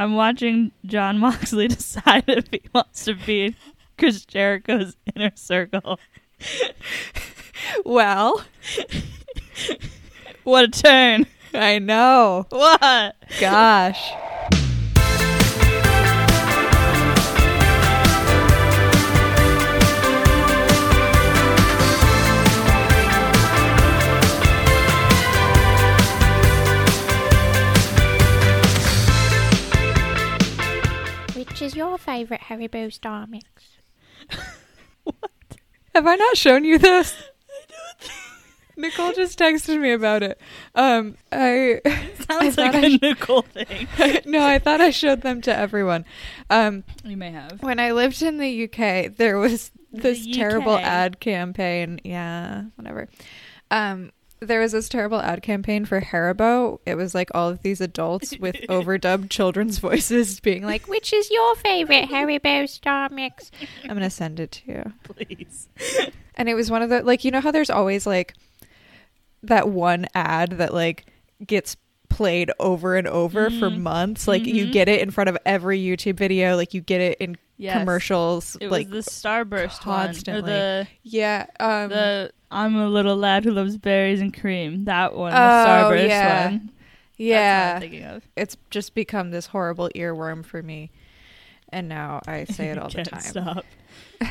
I'm watching Jon Moxley decide if he wants to be in Chris Jericho's inner circle. Well, What a turn! I know. What? Gosh. Is your favourite Haribo Star Mix? What? Have I not shown you this? I don't think. Nicole just texted me about it. Um, I Sounds I like thought a I sh- Nicole thing. no, I thought I showed them to everyone. Um, You may have. when I lived in the UK, there was this The terrible ad campaign. Yeah, whatever. Um, there was this terrible ad campaign for Haribo. It was like all of these adults with overdubbed children's voices being like, Which is your favourite Haribo Star Mix? "I'm gonna send it to you." Please. And it was one of the like you know how there's always like that one ad that like gets played over and over for Mhm. months. Like you Mhm. get it in front of every YouTube video. Like you get it in Yes. commercials. It like was the Starburst constantly. one. Or the yeah, um, the I'm a little lad who loves berries and cream. That one, the Oh, Starburst yeah. one. Yeah. I'm thinking of. It's just become this horrible earworm for me. And now I say it all the time. Stop.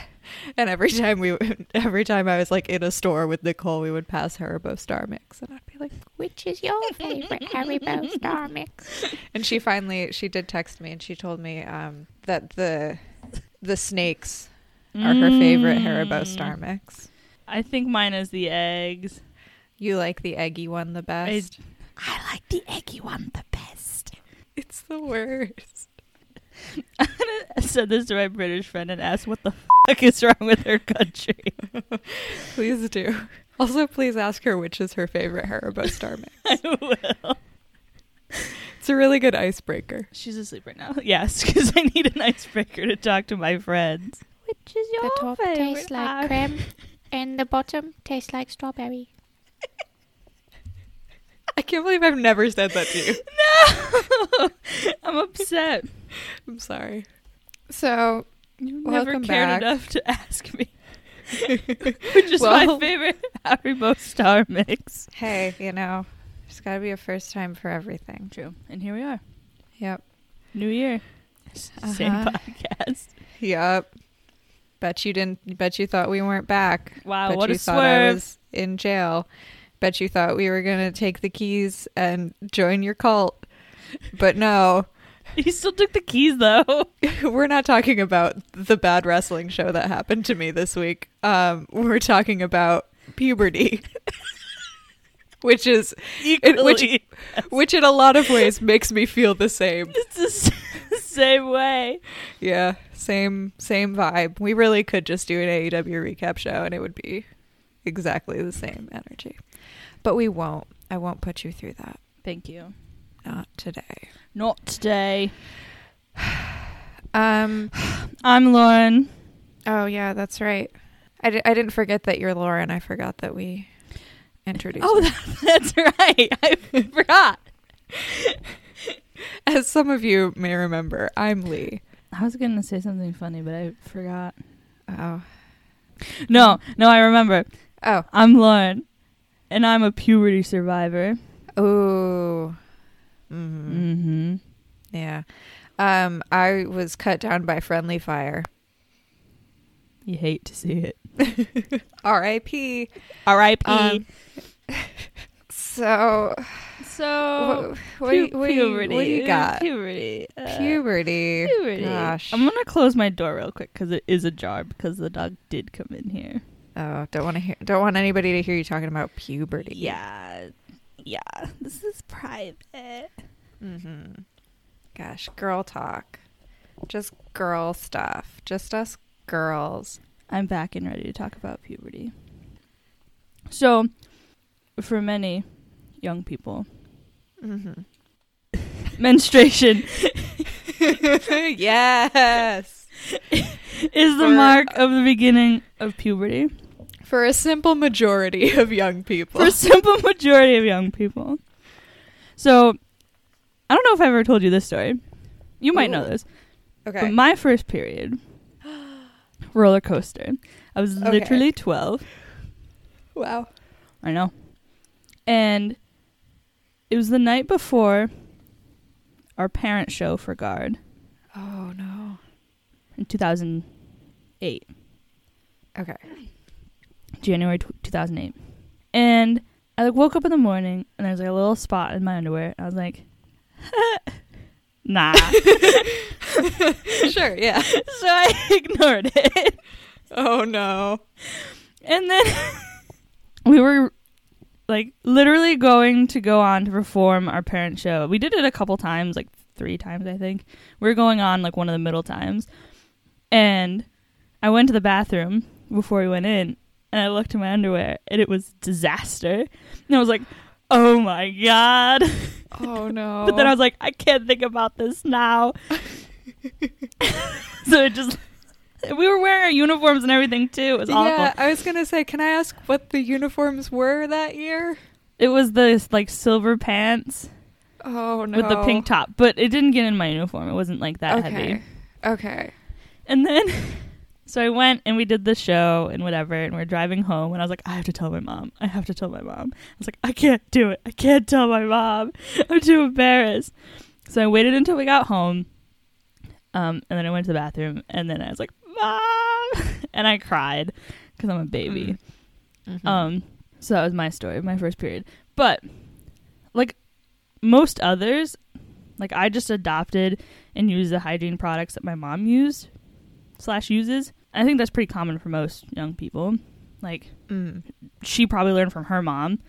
And every time we, every time I was like in a store with Nicole, we would pass Haribo Star Mix, and I'd be like, Which is your favourite Haribo Star Mix? And she finally she did text me and she told me um, that the the snakes are her favorite Haribo Mm. Star Mix. I think mine is the eggs. You like the eggy one the best. I like the eggy one the best. it's the worst. I said this to my British friend and asked what the fuck is wrong with her country. Please do. Also, please ask her which is her favorite Haribo Star Mix. I will. It's a really good icebreaker. She's asleep right now. Yes, because I need an icebreaker to talk to my friends. Which is your The top favorite? tastes like Har- creme, and the bottom tastes like strawberry. I can't believe I've never said that to you. No, I'm upset. I'm sorry. So, You never cared back. enough to ask me. Which is Well- my favorite Haribo Star Mix. hey, you know, there's got to be a first time for everything. True, and here we are, Yep. New Year, same Uh-huh. podcast. Yep. Bet you didn't. Bet you thought we weren't back. Wow, Bet what you a thought I was in jail. Bet you thought we were gonna take the keys and join your cult. But no, You still took the keys though. we're not talking about the bad wrestling show that happened to me this week. Um, we're talking about puberty, which is it- which Equally, which in a lot of ways makes me feel the same. it's the s- same way. Yeah, same same vibe. We really could just do an AEW recap show and it would be exactly the same energy. But we won't. I won't put you through that. Thank you. Not today. Not today. Um I'm Lauren. oh yeah, that's right. I, I didn't forget that you're Lauren. I forgot that we introduced Oh, that, that's right. I forgot. As some of you may remember, I'm Lee. I was gonna say something funny, but I forgot. Oh. No, no, I remember. Oh. I'm Lauren, and I'm a puberty survivor. Oh. Mhm. Mm-hmm. Yeah. Um I was cut down by friendly fire. You hate to see it. R.I.P. R.I.P. Um, So so what, what, you- pu- what, do you, puberty. what do you got? Puberty. uh, Puberty. Puberty. Gosh. I'm gonna close my door real quick because it is ajar because the dog did come in here. Oh, don't want to hear. Don't want anybody to hear you talking about puberty. Yeah, yeah. This is private. Mm-hmm. Gosh, girl talk. Just girl stuff. Just us girls. I'm back and ready to talk about puberty. So, for many young people, Mm-hmm. menstruation yes. is the For- mark of the beginning of puberty For a simple majority of young people. for a simple majority of young people. So, I don't know if I ever told you this story. You might know this. Okay. But my first period, roller coaster. I was Okay. literally 12. wow. I know. And it was the night before our parent show for Guard Oh no. in 2008, Okay. January tw 2008. And I like woke up in the morning and there was like a little spot in my underwear. I was like, nah. sure. Yeah. so I ignored it. Oh no. And then we were like literally going to go on to perform our parent show. We did it a couple times, like three times, I think. We were going on like one of the middle times. And I went to the bathroom before we went in and I looked in my underwear and it was disaster. And I was like, oh my God. Oh no. But then I was like, I can't think about this now. so it just. We were wearing our uniforms and everything too. It was awful. Yeah, I was gonna say, can I ask what the uniforms were that year? It was the like silver pants Oh no. with the pink top, but it didn't get in my uniform. It wasn't like that Okay. heavy. Okay. And then, so I went and we did the show and whatever, and we're driving home, and I was like, I have to tell my mom. I have to tell my mom. I was like, I can't do it. I can't tell my mom. I'm too embarrassed. So I waited until we got home, um, and then I went to the bathroom, and then I was like, Mom, and I cried because I'm a baby. Mhm. Um, so that was my story, my first period. But like most others, like I just adopted and used the hygiene products that my mom used slash uses. I think that's pretty common for most young people. Like Mm. she probably learned from her mom.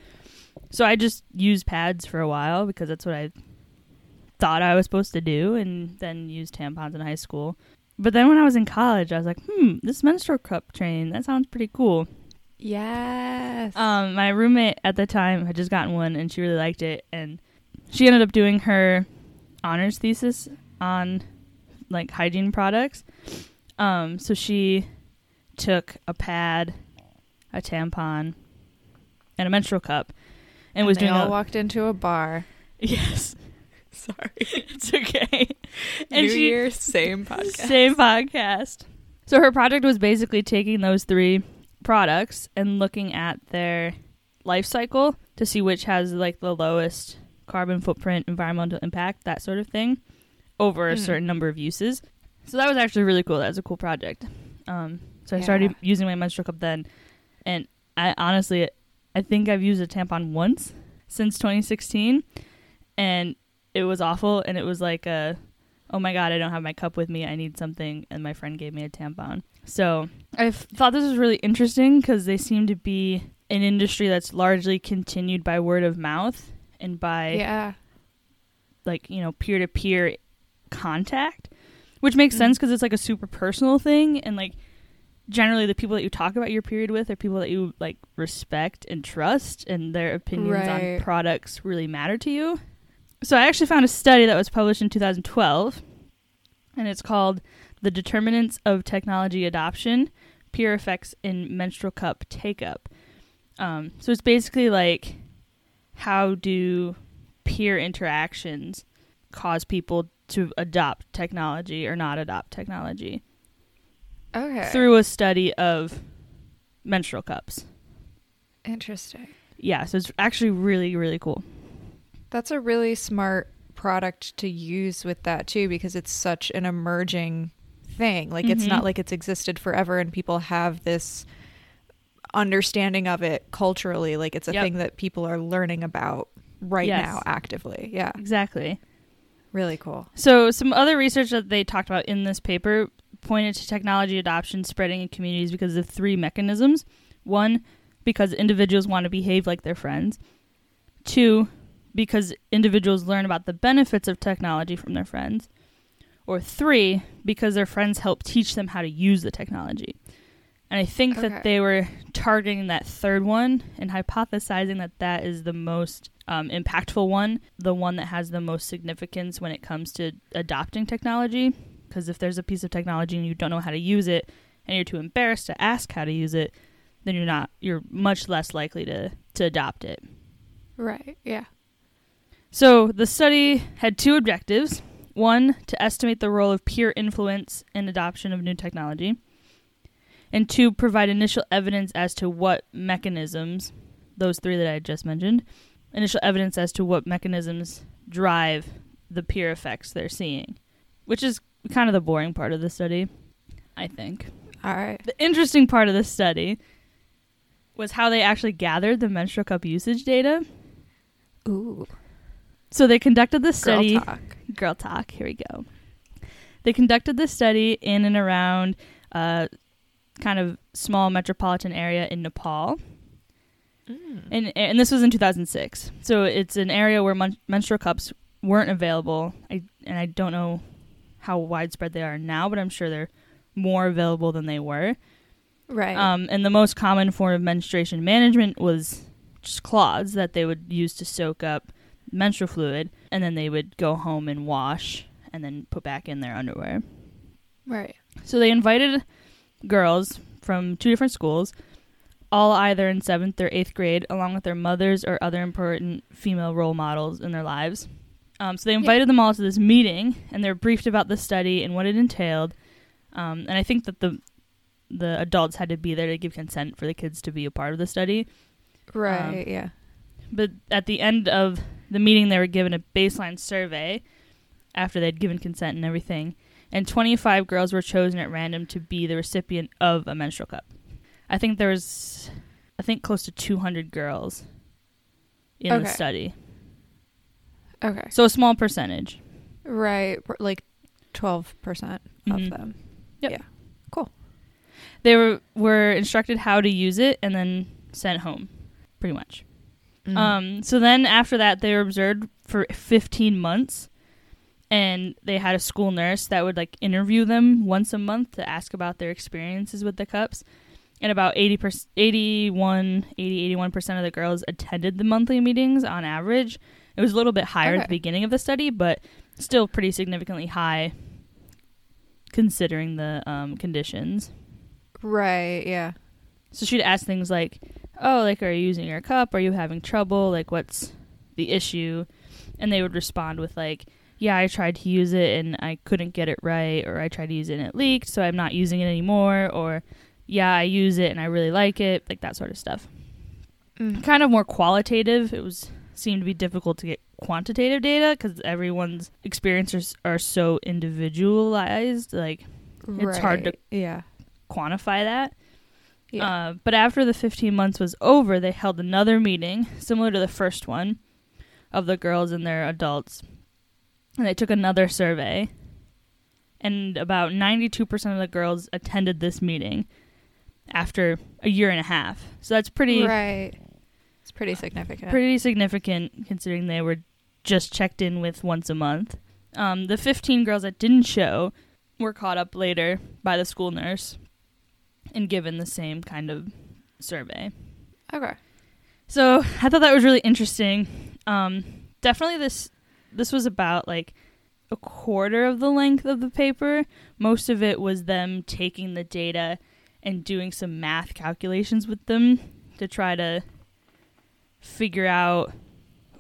So I just used pads for a while because that's what I thought I was supposed to do, and then used tampons in high school. But then when I was in college, I was like, hmm, this menstrual cup training, that sounds pretty cool. Yes. Um, my roommate at the time had just gotten one, and she really liked it, and she ended up doing her honors thesis on like hygiene products. Um, so she took a pad, a tampon, and a menstrual cup, and, was they doing all a walked into a bar. yes, Sorry. it's okay. And New she Year, same podcast. same podcast. So her project was basically taking those three products and looking at their life cycle to see which has like the lowest carbon footprint, environmental impact, that sort of thing, over a Mm. certain number of uses. So that was actually really cool. That was a cool project. Um, so I started using my menstrual cup then, and I honestly, I think I've used a tampon once since 2016, and it was awful. And it was like a oh my god, I don't have my cup with me. I need something. And my friend gave me a tampon. So I thought this was really interesting because they seem to be an industry that's largely continued by word of mouth and by Yeah. like you know peer to peer contact, which makes Mm. sense because it's like a super personal thing and like generally the people that you talk about your period with are people that you like respect and trust and their opinions Right. on products really matter to you. So I actually found a study that was published in 2012 and it's called The Determinants of Technology Adoption: Peer Effects in Menstrual Cup Take-Up. Um, so it's basically like how do peer interactions cause people to adopt technology or not adopt technology Okay. through a study of menstrual cups. Interesting. Yeah, so it's actually really really cool. That's a really smart product to use with that too because it's such an emerging thing. Like it's Mhm. not like it's existed forever and people have this understanding of it culturally. Like it's a Yep. thing that people are learning about right Yes. now actively. Yeah. Exactly. Really cool. So some other research that they talked about in this paper pointed to technology adoption spreading in communities because of three mechanisms. One, because individuals want to behave like their friends. Two, because individuals learn about the benefits of technology from their friends. Or three, because their friends help teach them how to use the technology. And I think Okay. that they were targeting that third one and hypothesizing that that is the most um, impactful one, the one that has the most significance when it comes to adopting technology. Because if there's a piece of technology and you don't know how to use it, and you're too embarrassed to ask how to use it, then you're not. You're much less likely to to adopt it. Right. Yeah. So the study had two objectives. one, to estimate the role of peer influence in adoption of new technology, and two, provide initial evidence as to what mechanisms, those three that I just mentioned, initial evidence as to what mechanisms drive the peer effects they're seeing, which is kind of the boring part of the study, I think. All right. The interesting part of the study was how they actually gathered the menstrual cup usage data. Ooh. So they conducted this Girl study. talk. Girl talk. Here we go. They conducted this study in and around a kind of small metropolitan area in Nepal, Mm. and and this was in 2006. So it's an area where men- menstrual cups weren't available. I and I don't know how widespread they are now, but I'm sure they're more available than they were. Right. Um, and the most common form of menstruation management was just cloths that they would use to soak up menstrual fluid, and then they would go home and wash and then put back in their underwear. right. So they invited girls from two different schools, all either in seventh or eighth grade, along with their mothers or other important female role models in their lives. Um, so they invited them all to this meeting, and they're briefed about the study and what it entailed. Um, and I think that the the adults had to be there to give consent for the kids to be a part of the study. Right. yeah. But at the end of the meeting, they were given a baseline survey after they'd given consent and everything. And 25 girls were chosen at random to be the recipient of a menstrual cup. I think there was, I think, close to 200 girls in the study. Okay. So a small percentage. Right. Like twelve percent Mhm. of them. Yep. Yeah. Cool. They were, were instructed how to use it and then sent home, pretty much. Mm. Um, so then after that, they were observed for 15 months, and they had a school nurse that would like interview them once a month to ask about their experiences with the cups. And about 80 percent, 81, 80, 81% of the girls attended the monthly meetings on average. It was a little bit higher at the beginning of the study, but still pretty significantly high considering the um, conditions. Right. Yeah. So she'd ask things like, "Oh, like, are you using your cup? Are you having trouble? Like, what's the issue?" And they would respond with like, "Yeah, I tried to use it and I couldn't get it right, or I tried to use it and it leaked, so I'm not using it anymore." Or, "Yeah, I use it and I really like it," like that sort of stuff. Mm. Kind of more qualitative. It was seemed to be difficult to get quantitative data because everyone's experiences are so individualized. Like, It's hard to- Yeah. quantify that. Yeah. Uh, but after the 15 months was over, they held another meeting, similar to the first one, of the girls and their adults. And they took another survey. And about 92% of the girls attended this meeting after a year and a half. So that's pretty right. It's pretty significant. pretty significant considering they were just checked in with once a month. Um, the 15 girls that didn't show were caught up later by the school nurse and given the same kind of survey. okay. So I thought that was really interesting. Um, definitely this this was about like a quarter of the length of the paper. Most of it was them taking the data and doing some math calculations with them to try to figure out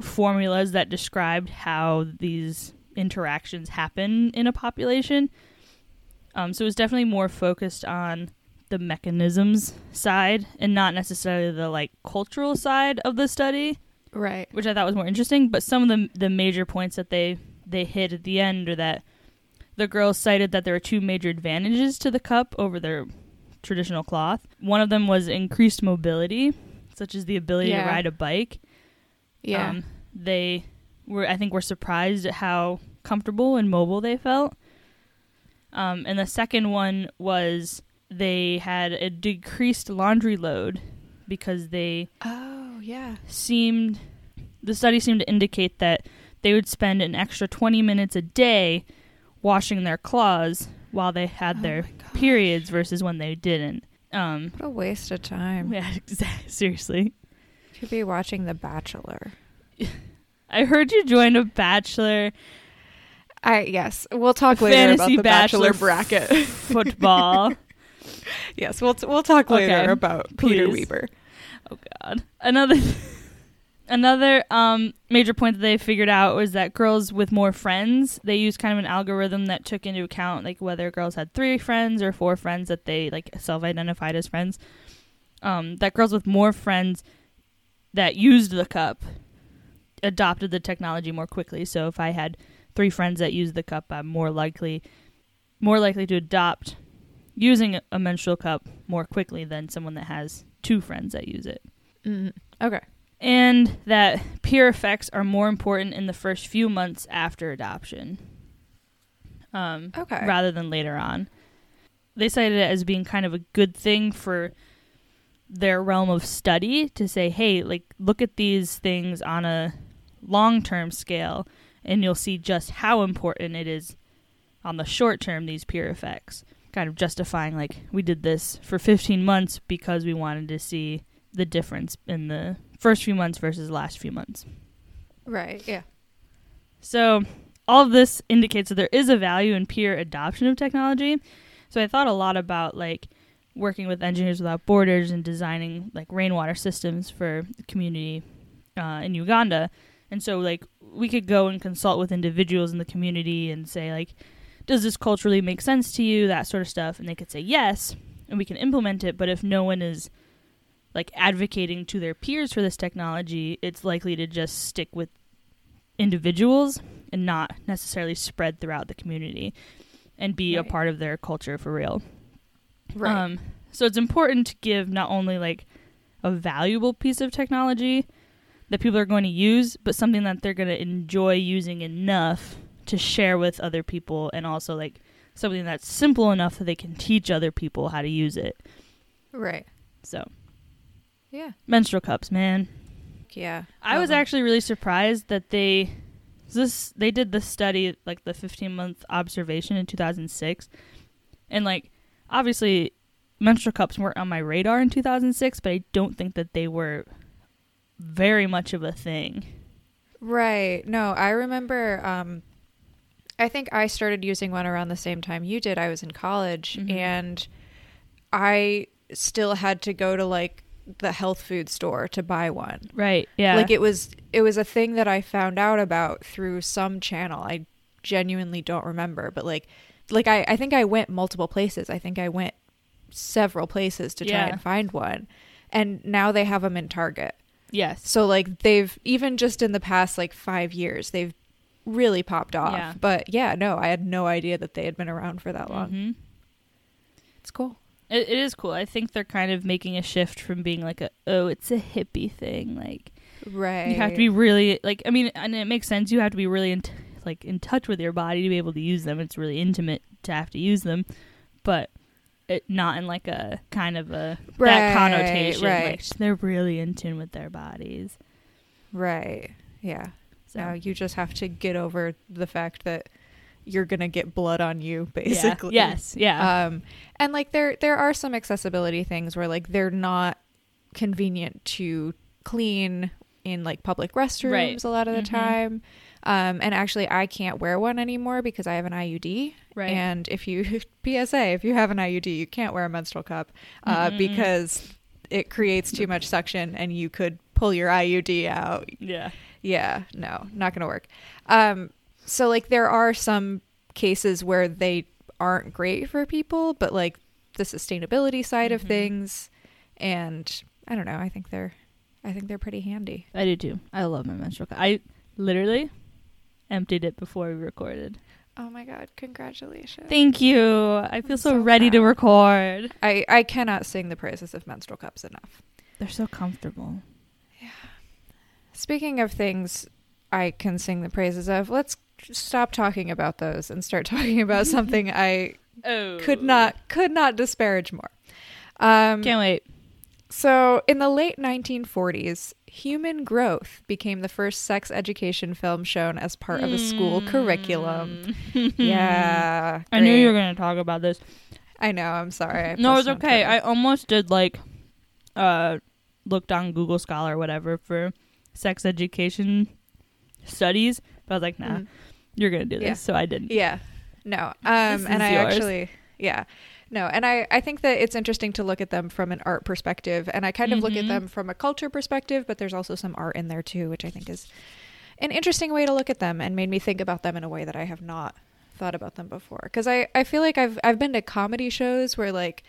formulas that described how these interactions happen in a population. Um, so it was definitely more focused on the mechanisms side and not necessarily the like cultural side of the study, Right. which I thought was more interesting. But some of the the major points that they they hit at the end are that the girls cited that there were two major advantages to the cup over their traditional cloth. One of them was increased mobility, such as the ability Yeah. to ride a bike. Yeah. Um, they were, I think, were surprised at how comfortable and mobile they felt. Um, and the second one was they had a decreased laundry load because they oh yeah. seemed, the study seemed to indicate that they would spend an extra 20 minutes a day washing their clothes while they had Oh their periods versus when they didn't. Um, What a waste of time. yeah, exactly. Seriously. Could be watching The Bachelor. I heard you joined a bachelor I yes, we'll talk later about fantasy the bachelor, bachelor, bracket. football. yes, we'll t- we'll talk later Okay, about Peter please. Weber. oh God. Another Another um, major point that they figured out was that girls with more friends, they used kind of an algorithm that took into account like whether girls had three friends or four friends that they like self-identified as friends. Um, that girls with more friends that used the cup adopted the technology more quickly. So if I had three friends that used the cup, I'm more likely more likely to adopt using a menstrual cup more quickly than someone that has two friends that use it Mm. Okay. and that peer effects are more important in the first few months after adoption um, Okay. rather than later on. They cited it as being kind of a good thing for their realm of study to say, hey, like, look at these things on a long term scale, and you'll see just how important it is on the short term, these peer effects. Kind of justifying, like, we did this for 15 months because we wanted to see the difference in the first few months versus the last few months. Right. Yeah. So, all of this indicates that there is a value in peer adoption of technology. So, I thought a lot about like working with Engineers Without Borders and designing like rainwater systems for the community uh, in Uganda. And so, like, we could go and consult with individuals in the community and say, like, does this culturally make sense to you? That sort of stuff. And they could say yes, and we can implement it. But if no one is like advocating to their peers for this technology, it's likely to just stick with individuals and not necessarily spread throughout the community and be a part of their culture for real. Right. Um, so it's important to give not only like a valuable piece of technology that people are going to use, but something that they're going to enjoy using enough to share with other people, and also like something that's simple enough that they can teach other people how to use it. right. So Yeah. menstrual cups, man. Yeah. I was Love 'em. actually really surprised that they this they did the study like the 15 month observation in 2006 and like obviously menstrual cups weren't on my radar in 2006 but I don't think that they were very much of a thing. Right. No, I remember um I think I started using one around the same time you did. I was in college Mhm. and I still had to go to like the health food store to buy one. Right. Yeah. Like it was it was a thing that I found out about through some channel. I genuinely don't remember, but like like I I think I went multiple places. I think I went several places to try Yeah. and find one. And now they have them in Target. yes. So like they've even just in the past like 5 years they've really popped off. Yeah. But yeah, no, I had no idea that they had been around for that long. Mhm. It's cool. It, it is cool. I think they're kind of making a shift from being like a oh, it's a hippie thing like Right. You have to be really like I mean, and it makes sense. You have to be really in t- like in touch with your body to be able to use them. It's really intimate to have to use them, but it not in like a kind of a Right, that connotation. right. Like they're really in tune with their bodies. Right. Yeah. So No, you just have to get over the fact that you're gonna get blood on you, yeah. basically. yes, yeah, Um, and like there there are some accessibility things where like they're not convenient to clean in like public restrooms Right. a lot of the Mhm. time. Um, and actually, I can't wear one anymore because I have an IUD. right. And if you PSA, if you have an IUD, you can't wear a menstrual cup uh, Mm-mm. because it creates too much suction, and you could pull your IUD out yeah, yeah, no, not going to work. Um, so like there are some cases where they aren't great for people, but like the sustainability side of Mhm. things, and I don't know. I think they're, I think they're pretty handy. I do too. I love my menstrual cup. I literally emptied it before we recorded. Oh my god! Congratulations. Thank you. I feel so, so ready to record. I I cannot sing the praises of menstrual cups enough. They're so comfortable. Speaking of things I can sing the praises of, let's stop talking about those and start talking about something I Oh, could not could not disparage more. Um, Can't wait. So, in the late 1940s, Human Growth became the first sex education film shown as part of a school curriculum. Mm. Yeah. I knew you were going to talk about this. I know, I'm sorry. I no, it's okay. I almost did like uh looked on Google Scholar or whatever for sex education studies, but I was like, nah, Mm. you're to do this, Yeah. so I didn't. Yeah. No. Um and I yours. actually yeah. No, and I, I think that it's interesting to look at them from an art perspective, and I kind of look at Mhm. them from a culture perspective, but there's also some art in there too, which I think is an interesting way to look at them and made me think about them in a way that I have not thought about them before. Because I, I feel like I've I've been to comedy shows where like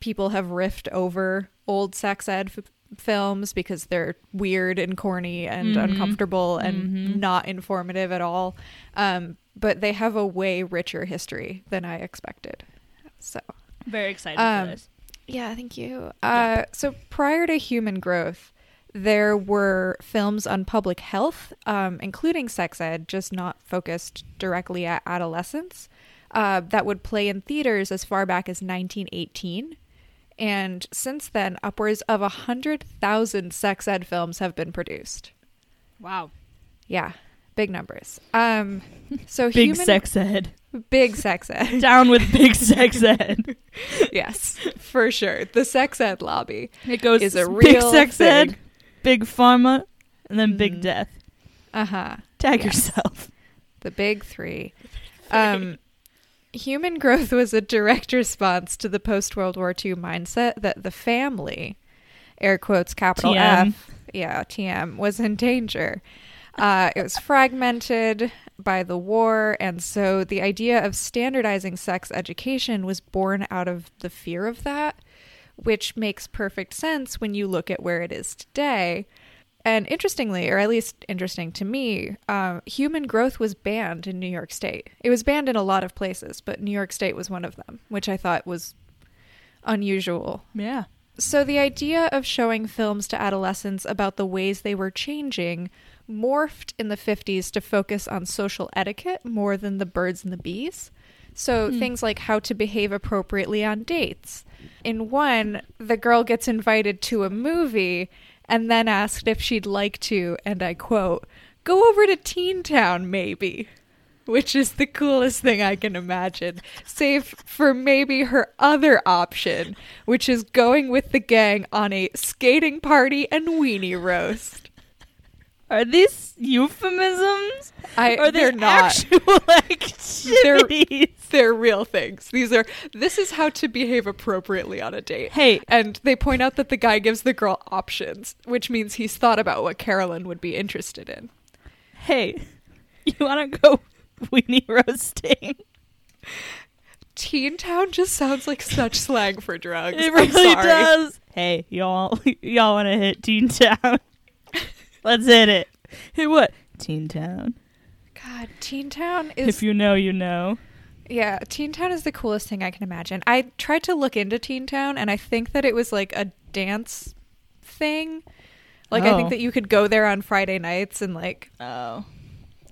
people have riffed over old sex ed f- films because they're weird and corny and Mhm. uncomfortable and Mhm. not informative at all. Um, but they have a way richer history than I expected. So Very excited Um, for this. yeah, thank you. Uh, so prior to Human Growth, there were films on public health, um, including sex ed, just not focused directly at adolescents, uh, that would play in theaters as far back as 1918. And since then, upwards of 100,000 sex ed films have been produced. Wow. Yeah, big numbers. Um, so Big human, sex ed. big sex ed. Down with big sex ed. yes, for sure. The sex ed lobby. It goes Is a real big sex ed, big pharma, and then big Mhm. death. Uh huh. Tag Yeah. yourself. The big three. Um, human growth was a direct response to the post World War II mindset that the family, air quotes, capital TM. F, yeah, TM, was in danger. Uh, it was fragmented by the war, and so the idea of standardizing sex education was born out of the fear of that, which makes perfect sense when you look at where it is today. And interestingly, or at least interesting to me, uh, human growth was banned in New York State. It was banned in a lot of places, but New York State was one of them, which I thought was unusual. Yeah. So the idea of showing films to adolescents about the ways they were changing morphed in the 50s to focus on social etiquette more than the birds and the bees. So Hmm. things like how to behave appropriately on dates. In one, the girl gets invited to a movie and then asked if she'd like to, and I quote, go over to Teen Town maybe. Which is the coolest thing I can imagine, save for maybe her other option, which is going with the gang on a skating party and weenie roast. Are these euphemisms? I, are they not. actual activities? They're real things. These are this is how to behave appropriately on a date. Hey, And they point out that the guy gives the girl options, which means he's thought about what Carolyn would be interested in. hey, you want to go weenie roasting? Teen Town just sounds like such slang for drugs. It I'm really sorry. does. Hey, y'all, y'all want to hit Teen Town? Let's hit it. Hit what? Teen Town. God, Teen Town is If you know, you know. Yeah, Teen Town is the coolest thing I can imagine. I tried to look into Teen Town and I think that it was like a dance thing. Like I Oh. think that you could go there on Friday nights and like Oh,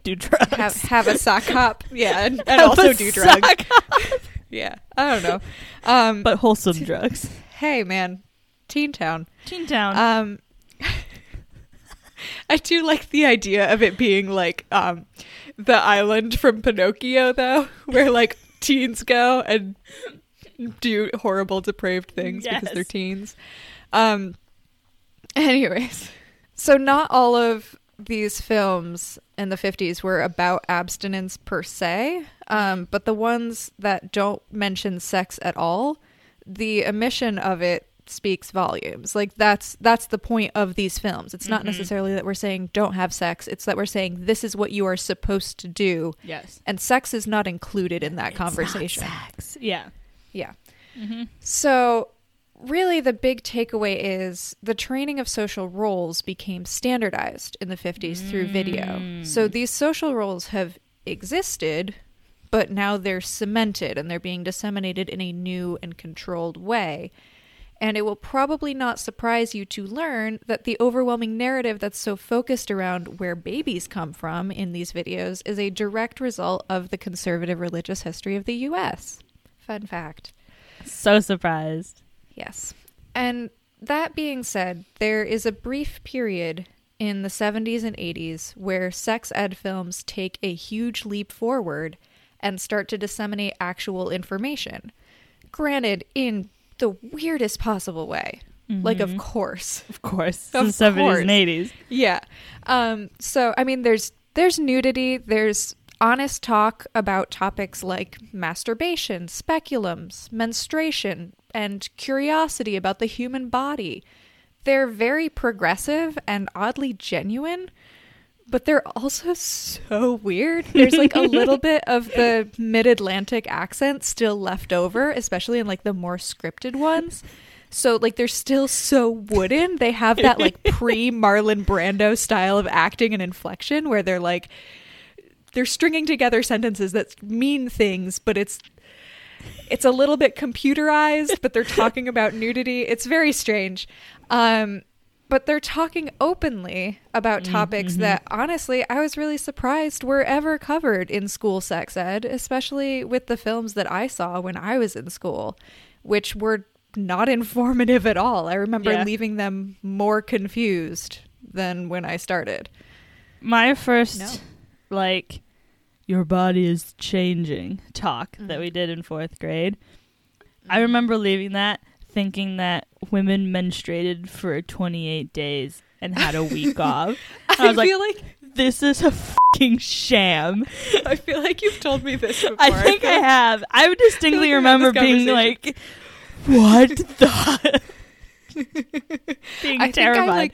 do drugs. have have a sock hop. Yeah, and, and Have also a do drugs. sock Yeah. I don't know. Um but wholesome drugs. hey man, Teen Town. Teen Town. Um I do like the idea of it being like um the island from Pinocchio though, where like teens go and do horrible depraved things because they're teens. Um anyways, so not all of these films in the 50s were about abstinence per se, um, but the ones that don't mention sex at all, the omission of it speaks volumes. Like that's that's the point of these films. It's not Mhm. necessarily that we're saying don't have sex. It's that we're saying this is what you are supposed to do, yes. and sex is not included in that It's conversation. sex. Yeah. Yeah. Mm-hmm. So, really, the big takeaway is the training of social roles became standardized in the 50s through video. Mm. So, these social roles have existed, but now they're cemented and they're being disseminated in a new and controlled way. And it will probably not surprise you to learn that the overwhelming narrative that's so focused around where babies come from in these videos is a direct result of the conservative religious history of the US. Fun fact. So surprised. Yes. And that being said, there is a brief period in the 70s and 80s where sex ed films take a huge leap forward and start to disseminate actual information. Granted, in the weirdest possible way. Like, of Mhm. course. Of course. Of the 70s course. and 80s. Yeah. Um, so, I mean, there's there's nudity, there's honest talk about topics like masturbation, speculums, menstruation, and curiosity about the human body. They're very progressive and oddly genuine, but they're also so weird. There's like a little bit of the mid Atlantic accent still left over, especially in like the more scripted ones. So like they're still so wooden. They have that like pre Marlon Brando style of acting and inflection where they're like they're stringing together sentences that mean things, but it's it's a little bit computerized, but they're talking about nudity. It's very strange. Um but they're talking openly about topics that honestly I was really surprised were ever covered in school sex ed, especially with the films that I saw when I was in school, which were not informative at all. I remember Yeah. leaving them more confused than when I started. My first, No. like, your body is changing talk that Mhm. we did in fourth grade. I remember leaving that thinking that women menstruated for 28 days and had a week off. I was like, feel like this is a fucking sham. I feel like you've told me this before. I think I have. I distinctly this remember being like, what the? being I terrified.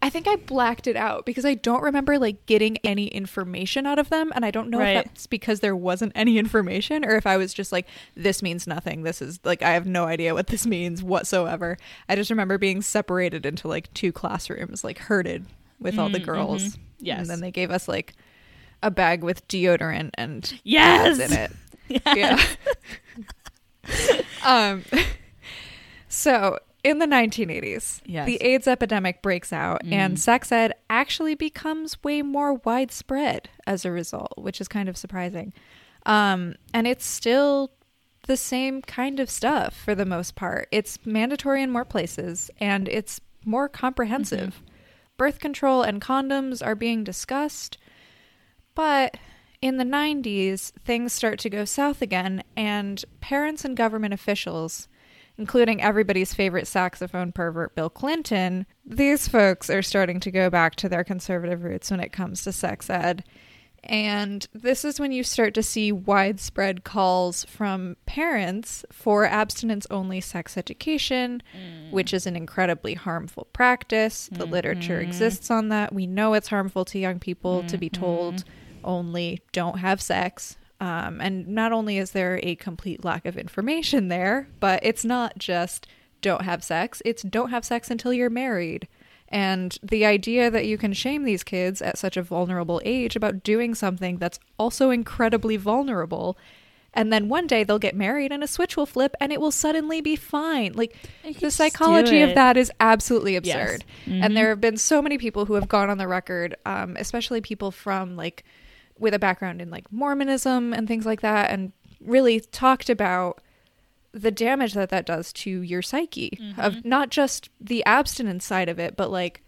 I think I blacked it out because I don't remember like getting any information out of them and I don't know Right. if that's because there wasn't any information or if I was just like this means nothing. This is like I have no idea what this means whatsoever. I just remember being separated into like two classrooms like herded with all the Mm, girls. mhm. Yes. And then they gave us like a bag with deodorant and yes. in it. Yes. Yeah. um so in the 1980s, Yes. the AIDS epidemic breaks out Mm. and sex ed actually becomes way more widespread as a result, which is kind of surprising. Um, and it's still the same kind of stuff for the most part. It's mandatory in more places and it's more comprehensive. Mm-hmm. Birth control and condoms are being discussed, but in the 90s, things start to go south again, and parents and government officials, including everybody's favorite saxophone pervert, Bill Clinton, these folks are starting to go back to their conservative roots when it comes to sex ed. And this is when you start to see widespread calls from parents for abstinence only sex education, mm. which is an incredibly harmful practice. The mm-hmm. literature exists on that. We know it's harmful to young people to be mm-hmm. told only don't have sex. Um, and not only is there a complete lack of information there, but it's not just don't have sex, it's don't have sex until you're married. And the idea that you can shame these kids at such a vulnerable age about doing something that's also incredibly vulnerable. And then one day they'll get married and a switch will flip and it will suddenly be fine. Like the psychology of that is absolutely Yes. absurd. Mhm. And there have been so many people who have gone on the record, um, especially people from like with a background in like Mormonism and things like that, and really talked about the damage that that does to your psyche Mm-hmm. of not just the abstinence side of it, but like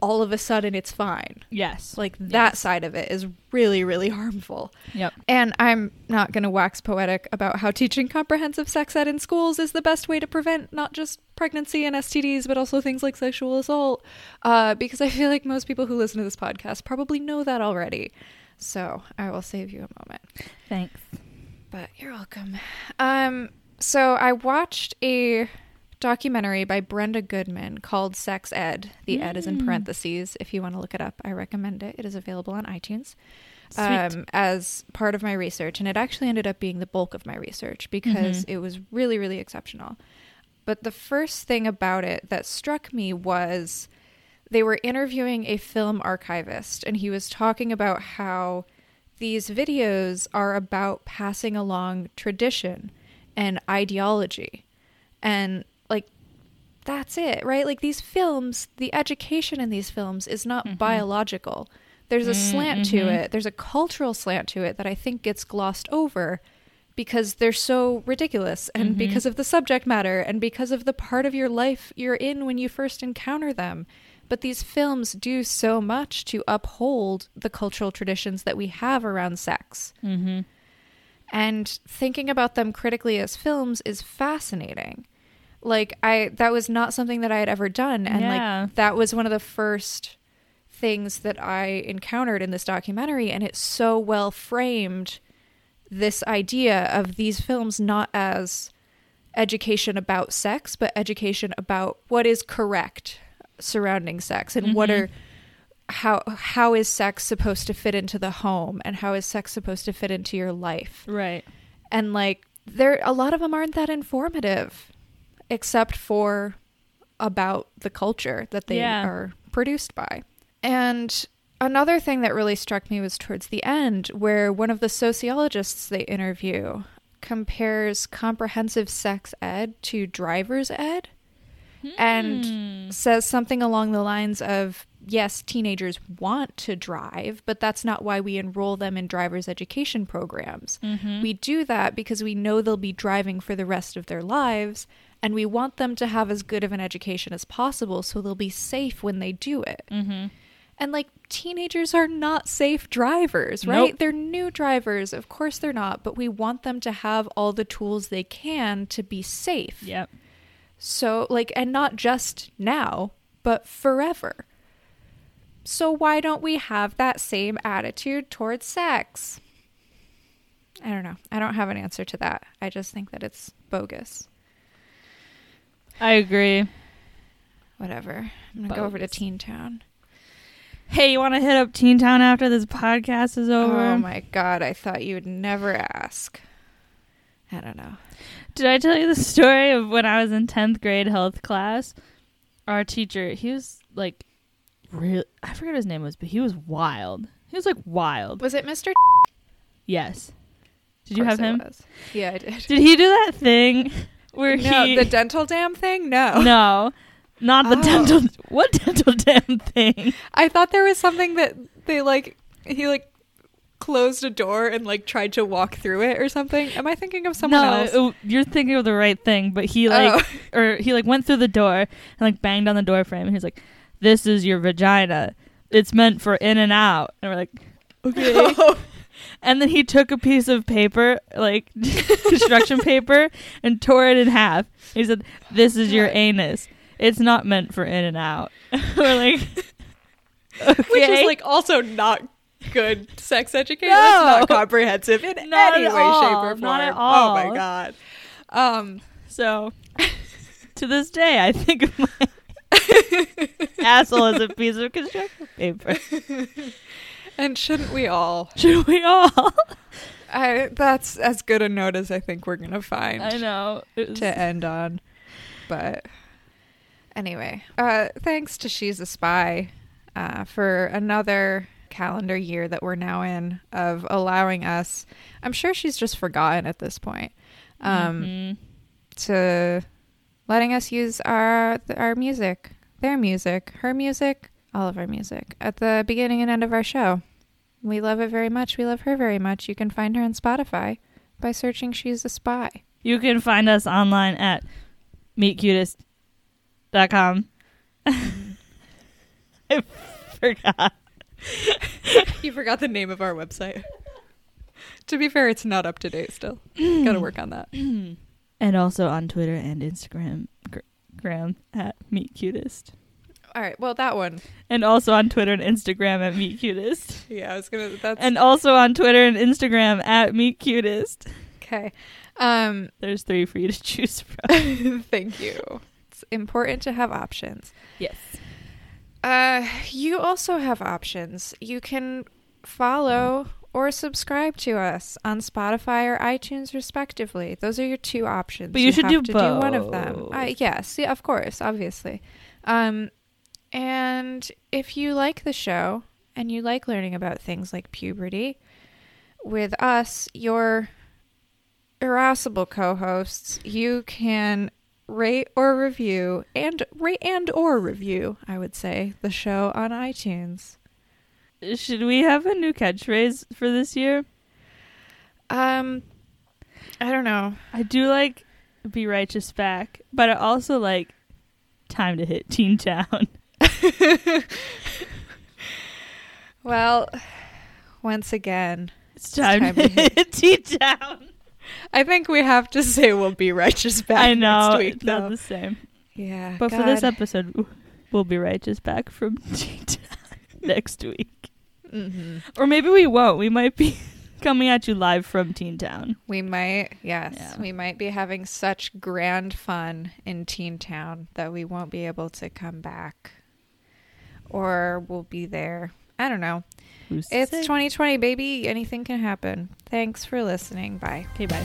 all of a sudden it's fine. Yes. Like that Yes. side of it is really, really harmful. Yep. And I'm not going to wax poetic about how teaching comprehensive sex ed in schools is the best way to prevent not just pregnancy and STDs, but also things like sexual assault. Uh, because I feel like most people who listen to this podcast probably know that already. So I will save you a moment. Thanks. But you're welcome. Um, so I watched a documentary by Brenda Goodman called Sex Ed. The ed is in Mm. parentheses. If you want to look it up, I recommend it. It is available on iTunes um, as part of my research, and it actually ended up being the bulk of my research because Mhm. it was really, really exceptional. But the first thing about it that struck me was they were interviewing a film archivist, and he was talking about how these videos are about passing along tradition and ideology. And like that's it, right? Like these films, the education in these films is not Mhm. biological. There's a Mm, slant to mhm. it. There's a cultural slant to it that I think gets glossed over because they're so ridiculous and Mhm. because of the subject matter and because of the part of your life you're in when you first encounter them. But these films do so much to uphold the cultural traditions that we have around sex. Mm-hmm. And thinking about them critically as films is fascinating. Like I that was not something that I had ever done and Yeah. like that was one of the first things that I encountered in this documentary, and it so well framed this idea of these films not as education about sex, but education about what is correct surrounding sex and what Mhm. are how how is sex supposed to fit into the home and how is sex supposed to fit into your life Right. and like there a lot of them aren't that informative except for about the culture that they Yeah. are produced by and another thing that really struck me was towards the end where one of the sociologists they interview compares comprehensive sex ed to driver's ed and Hmm. says something along the lines of yes, teenagers want to drive, but that's not why we enroll them in driver's education programs. Mhm. We do that because we know they'll be driving for the rest of their lives, and we want them to have as good of an education as possible so they'll be safe when they do it. Mhm. And like teenagers are not safe drivers, right? Nope. They're new drivers. Of course they're not, but we want them to have all the tools they can to be safe. Yep. So, like, and not just now, but forever. So, why don't we have that same attitude towards sex? I don't know. I don't have an answer to that. I just think that it's bogus. I agree. Whatever. I'm going to go over to. Teen Town. Hey, you want to hit up Teen Town after this podcast is over? Oh my God. I thought you would never ask. I don't know. Did I tell you the story of when I was in 10th grade health class? Our teacher, he was like, real. I forget what his name was, but he was wild. He was like wild. Was it Mr. Yes. Did you have him? Yeah, I did. Did he do that thing where no, he. the dental dam thing? No. no, not the Oh. dental. What dental dam thing? I thought there was something that they like he like closed a door and like tried to walk through it or something. Am I thinking of someone no, else? it- you're thinking of the right thing, but he like, Oh. or he like went through the door and like banged on the door frame, and he's like, "This is your vagina. It's meant for in and out." And we're like, "Okay." Oh. And then he took a piece of paper, like construction paper, and tore it in half. He said, "This is your anus. It's not meant for in and out." We're like, okay. Which is like also not good sex education. No. That's not comprehensive in Not any way, all. shape, or form. Not at all. Oh my god. Um so. To this day, I think of my asshole as a piece of construction paper. and shouldn't we all? Should we all? I that's as good a note as I think we're gonna find. I know. Was- to end on. But anyway, uh, thanks to She's a Spy uh, for another calendar year that we're now in of allowing us. I'm sure she's just forgotten at this point. Um, Mhm. To letting us use our our music, their music, her music, all of our music at the beginning and end of our show. We love it very much. We love her very much. You can find her on Spotify by searching She's a Spy. You can find us online at meetcutest.com. I forgot. You forgot the name of our website. to be fair, it's not up to date still. Gotta work on that. and also on Twitter and Instagram gr- gram at meetcutest. All right. Well, that one. And also on Twitter and Instagram at meetcutest. Yeah, I was gonna. That's And also on Twitter and Instagram at meetcutest. okay. Um, There's three for you to choose from. thank you. It's important to have options. yes. Uh, you also have options. You can follow or subscribe to us on Spotify or iTunes, respectively. Those are your two options. But you should have do do one of them. both. Uh, yes, yeah, of course, obviously. Um, and if you like the show and you like learning about things like puberty, with us, your irascible co-hosts, you can rate or review and rate and or review, I would say, the show on iTunes. Should we have a new catchphrase for this year? Um I don't know. I do like Be Righteous Back, but I also like Time to Hit Teen Town. Well, once again, It's time, time to to hit hit Teen Town. I think we have to say we'll be righteous back I know next week though. the same. Yeah. But for this episode, we'll be righteous back from Teen Town. next week. hmm Or maybe we won't. We might be coming at you live from Teen Town. We might, yes, Yeah. we might be having such grand fun in Teen Town that we won't be able to come back, or we'll be there. I don't know. Who's It's say? 2020, baby. Anything can happen. Thanks for listening. Bye. Okay, bye.